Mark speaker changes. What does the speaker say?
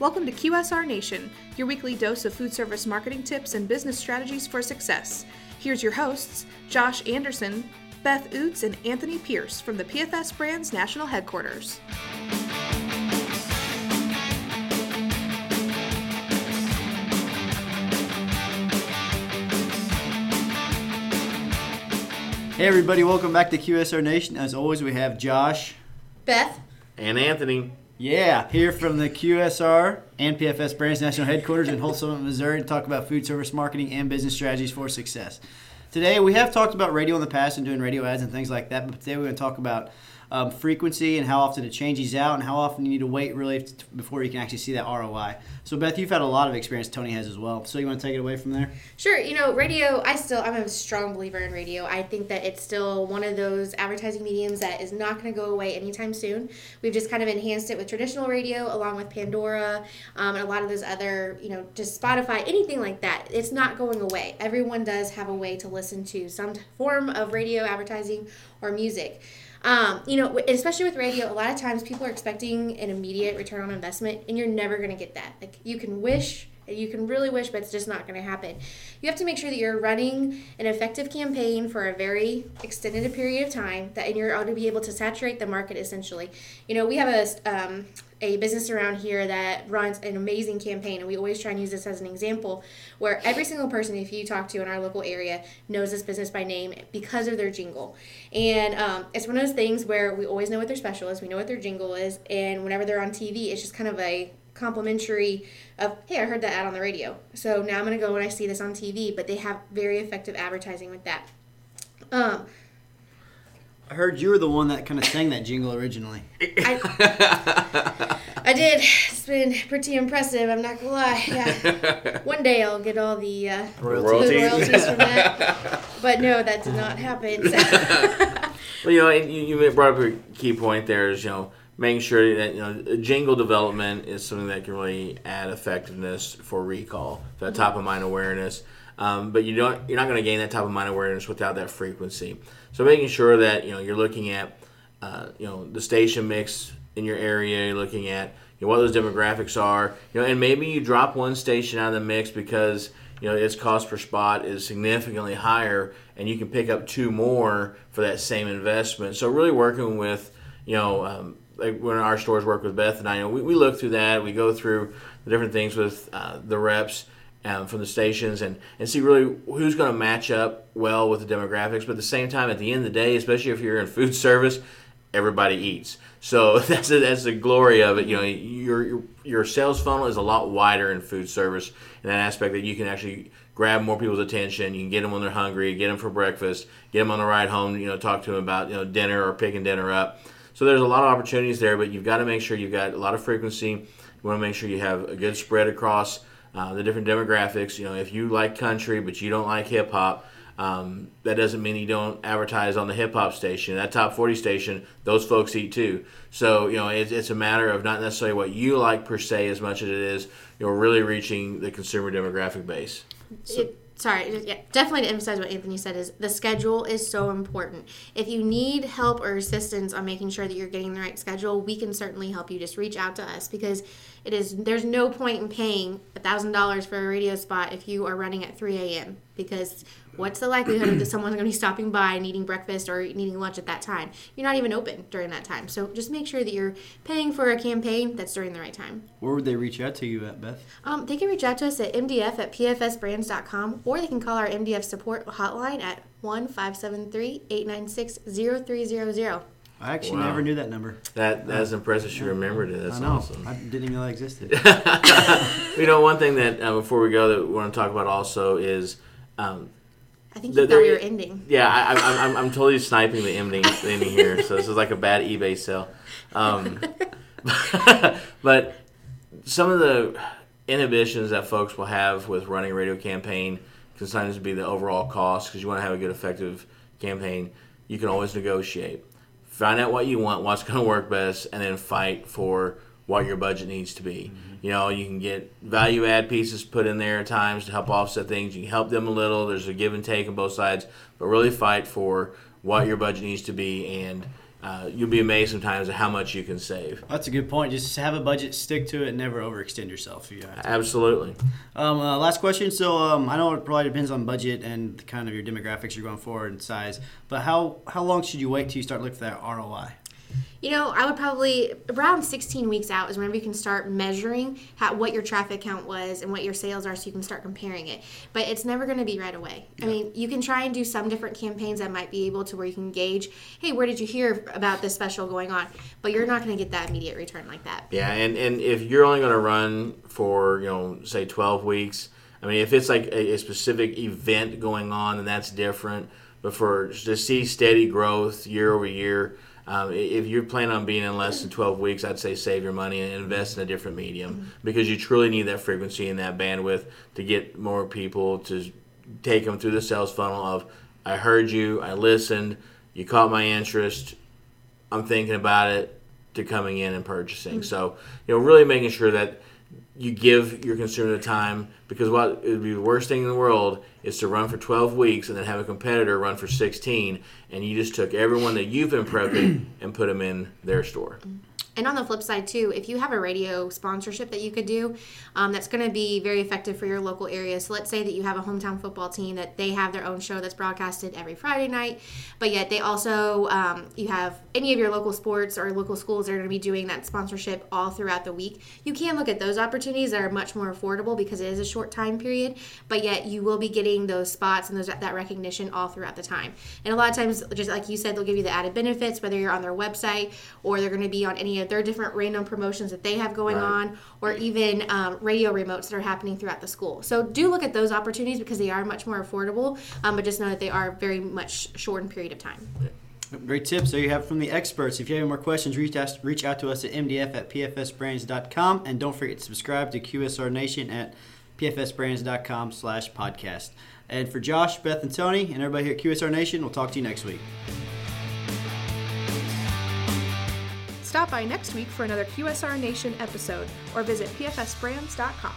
Speaker 1: Welcome to QSR Nation, your weekly dose of food service marketing tips and business strategies for success. Here's your hosts, Josh Anderson, Beth Oots, and Anthony Pierce from the PFS Brands National Headquarters.
Speaker 2: Hey everybody, welcome back to QSR Nation. As always, we have Josh.
Speaker 3: Beth.
Speaker 4: And Anthony.
Speaker 2: Yeah, here from the QSR and PFS Brands National Headquarters in Holts Summit, Missouri to talk about food service marketing and business strategies for success. Today, we have talked about radio in the past and doing radio ads and things like that, but today we're going to talk about um, frequency and how often it changes out and how often you need to wait really t- before you can actually see that ROI. So, Beth, you've had a lot of experience. Tony has as well. So, you want to take it away from there?
Speaker 3: Sure. You know, radio. I still I'm a strong believer in radio. I think that it's still one of those advertising mediums that is not going to go away anytime soon. We've just kind of enhanced it with traditional radio, along with Pandora um, and a lot of those other, you know, just Spotify, anything like that. It's not going away. Everyone does have a way to listen to some form of radio advertising or music. Um, you know, especially with radio, a lot of times people are expecting an immediate return on investment, and you're never going to get that. Like, you can wish, you can really wish, but it's just not going to happen. You have to make sure that you're running an effective campaign for a very extended period of time, that and you're ought to be able to saturate the market essentially. You know, we have a um, a business around here that runs an amazing campaign, and we always try and use this as an example where every single person, if you talk to in our local area, knows this business by name because of their jingle. And um, it's one of those things where we always know what their special is, we know what their jingle is, and whenever they're on TV, it's just kind of a complimentary of hey i heard that ad on the radio so now i'm going to go and i see this on tv but they have very effective advertising with that um,
Speaker 2: I heard you were the one that kind of sang that jingle originally.
Speaker 3: I, I did. It's been pretty impressive. I'm not gonna lie. Yeah. One day I'll get all the uh,
Speaker 4: Royalties.
Speaker 3: the royalties from that. But no, that did not happen. So.
Speaker 4: Well, you know, you, you brought up a key point there is, you know, making sure that, you know, jingle development is something that can really add effectiveness for recall, that top of mind awareness. Um, but you don't, you're not going to gain that top of mind awareness without that frequency. So making sure that, you know, you're looking at, uh, you know, the station mix in your area, you're looking at, you know, what those demographics are, you know, and maybe you drop one station out of the mix because, you know, its cost per spot is significantly higher and you can pick up two more for that same investment. So really working with, you know, um, like when our stores work with Beth and I, you know, we, we look through that, we go through the different things with uh, the reps um, from the stations and, and see really who's going to match up well with the demographics. But at the same time, at the end of the day, especially if you're in food service, everybody eats. So that's a, that's the glory of it. You know, your, your your sales funnel is a lot wider in food service in that aspect that you can actually grab more people's attention. You can get them when they're hungry, get them for breakfast, get them on the ride home. You know, talk to them about you know dinner or picking dinner up. So there's a lot of opportunities there, but you've got to make sure you've got a lot of frequency. You want to make sure you have a good spread across uh, the different demographics. You know, if you like country but you don't like hip hop, um, that doesn't mean you don't advertise on the hip hop station. That top 40 station, those folks eat too. So, you know, it's, it's a matter of not necessarily what you like per se as much as it is, you know, really reaching the consumer demographic base.
Speaker 3: So, it, sorry, yeah, definitely to emphasize what Anthony said is the schedule is so important. If you need help or assistance on making sure that you're getting the right schedule, we can certainly help you. Just reach out to us because it is there's no point in paying a thousand dollars for a radio spot if you are running at 3 a.m. because what's the likelihood that someone's going to be stopping by and eating breakfast or needing lunch at that time? You're not even open during that time. So just make sure that you're paying for a campaign that's during the right time.
Speaker 2: Where would they reach out to you at, Beth?
Speaker 3: Um, they can reach out to us at mdf at pfsbrands.com or they can call our MDF support hotline at 1 573 896 0300.
Speaker 2: I actually
Speaker 4: Wow.
Speaker 2: never knew that number.
Speaker 4: That That's impressive. She remembered it. That's
Speaker 2: I know.
Speaker 4: awesome.
Speaker 2: I didn't even know that existed.
Speaker 4: you know, one thing that uh, before we go that we want to talk about also is, um,
Speaker 3: I think
Speaker 4: The-
Speaker 3: you
Speaker 4: there-
Speaker 3: we were ending.
Speaker 4: yeah, I, I, I'm, I'm totally sniping the ending, the ending here. So this is like a bad eBay sale. Um, but some of the inhibitions that folks will have with running a radio campaign can sometimes be the overall cost because you want to have a good, effective campaign. You can always negotiate. Find out what you want, what's going to work best, and then fight for what your budget needs to be. You know, you can get value add pieces put in there at times to help offset things. You can help them a little. There's a give and take on both sides, but really fight for what your budget needs to be and uh, you'll be amazed sometimes at how much you can save.
Speaker 2: That's a good point. Just have a budget, stick to it, and never overextend yourself. You.
Speaker 4: Absolutely.
Speaker 2: Um, uh, last question. So um, I know it probably depends on budget and kind of your demographics you're going for and size. But how how long should you wait till you start looking for that ROI?
Speaker 3: You know, I would probably around 16 weeks out is whenever you can start measuring how, what your traffic count was and what your sales are, so you can start comparing it. But it's never going to be right away. I mean, you can try and do some different campaigns that might be able to where you can gauge, hey, where did you hear about this special going on? But you're not going to get that immediate return like that.
Speaker 4: Yeah, and, and if you're only going to run for, you know, say 12 weeks, I mean, if it's like a, a specific event going on, then that's different. But for to see steady growth year over year, um, if you're planning on being in less than 12 weeks, I'd say save your money and invest in a different medium. Because you truly need that frequency and that bandwidth to get more people to take them through the sales funnel of I heard you, I listened, you caught my interest, I'm thinking about it to coming in and purchasing. So, you know, really making sure that you give your consumer the time because what would be the worst thing in the world is to run for 12 weeks and then have a competitor run for 16 and you just took everyone that you've been prepping and put them in their store.
Speaker 3: And on the flip side, too, if you have a radio sponsorship that you could do, um, that's going to be very effective for your local area. So let's say that you have a hometown football team that they have their own show that's broadcasted every Friday night, but yet they also, um, you have any of your local sports or local schools that are going to be doing that sponsorship all throughout the week. You can look at those opportunities that are much more affordable because it is a short time period, but yet you will be getting those spots and those that recognition all throughout the time. And a lot of times, just like you said, they'll give you the added benefits, whether you're on their website or they're going to be on any of their different random promotions that they have going
Speaker 4: Right.
Speaker 3: on, or even um, radio remotes that are happening throughout the school. So do look at those opportunities because they are much more affordable, um, but just know that they are very much shortened period of time.
Speaker 2: Great tips. There you have it from the experts. If you have any more questions, reach out, reach out to us at mdf at pfsbrands.com. And don't forget to subscribe to QSR Nation at pfsbrands.com slash podcast. And for Josh, Beth, and Tony, and everybody here at QSR Nation, we'll talk to you next week.
Speaker 1: Stop by next week for another QSR Nation episode or visit pfsbrands.com.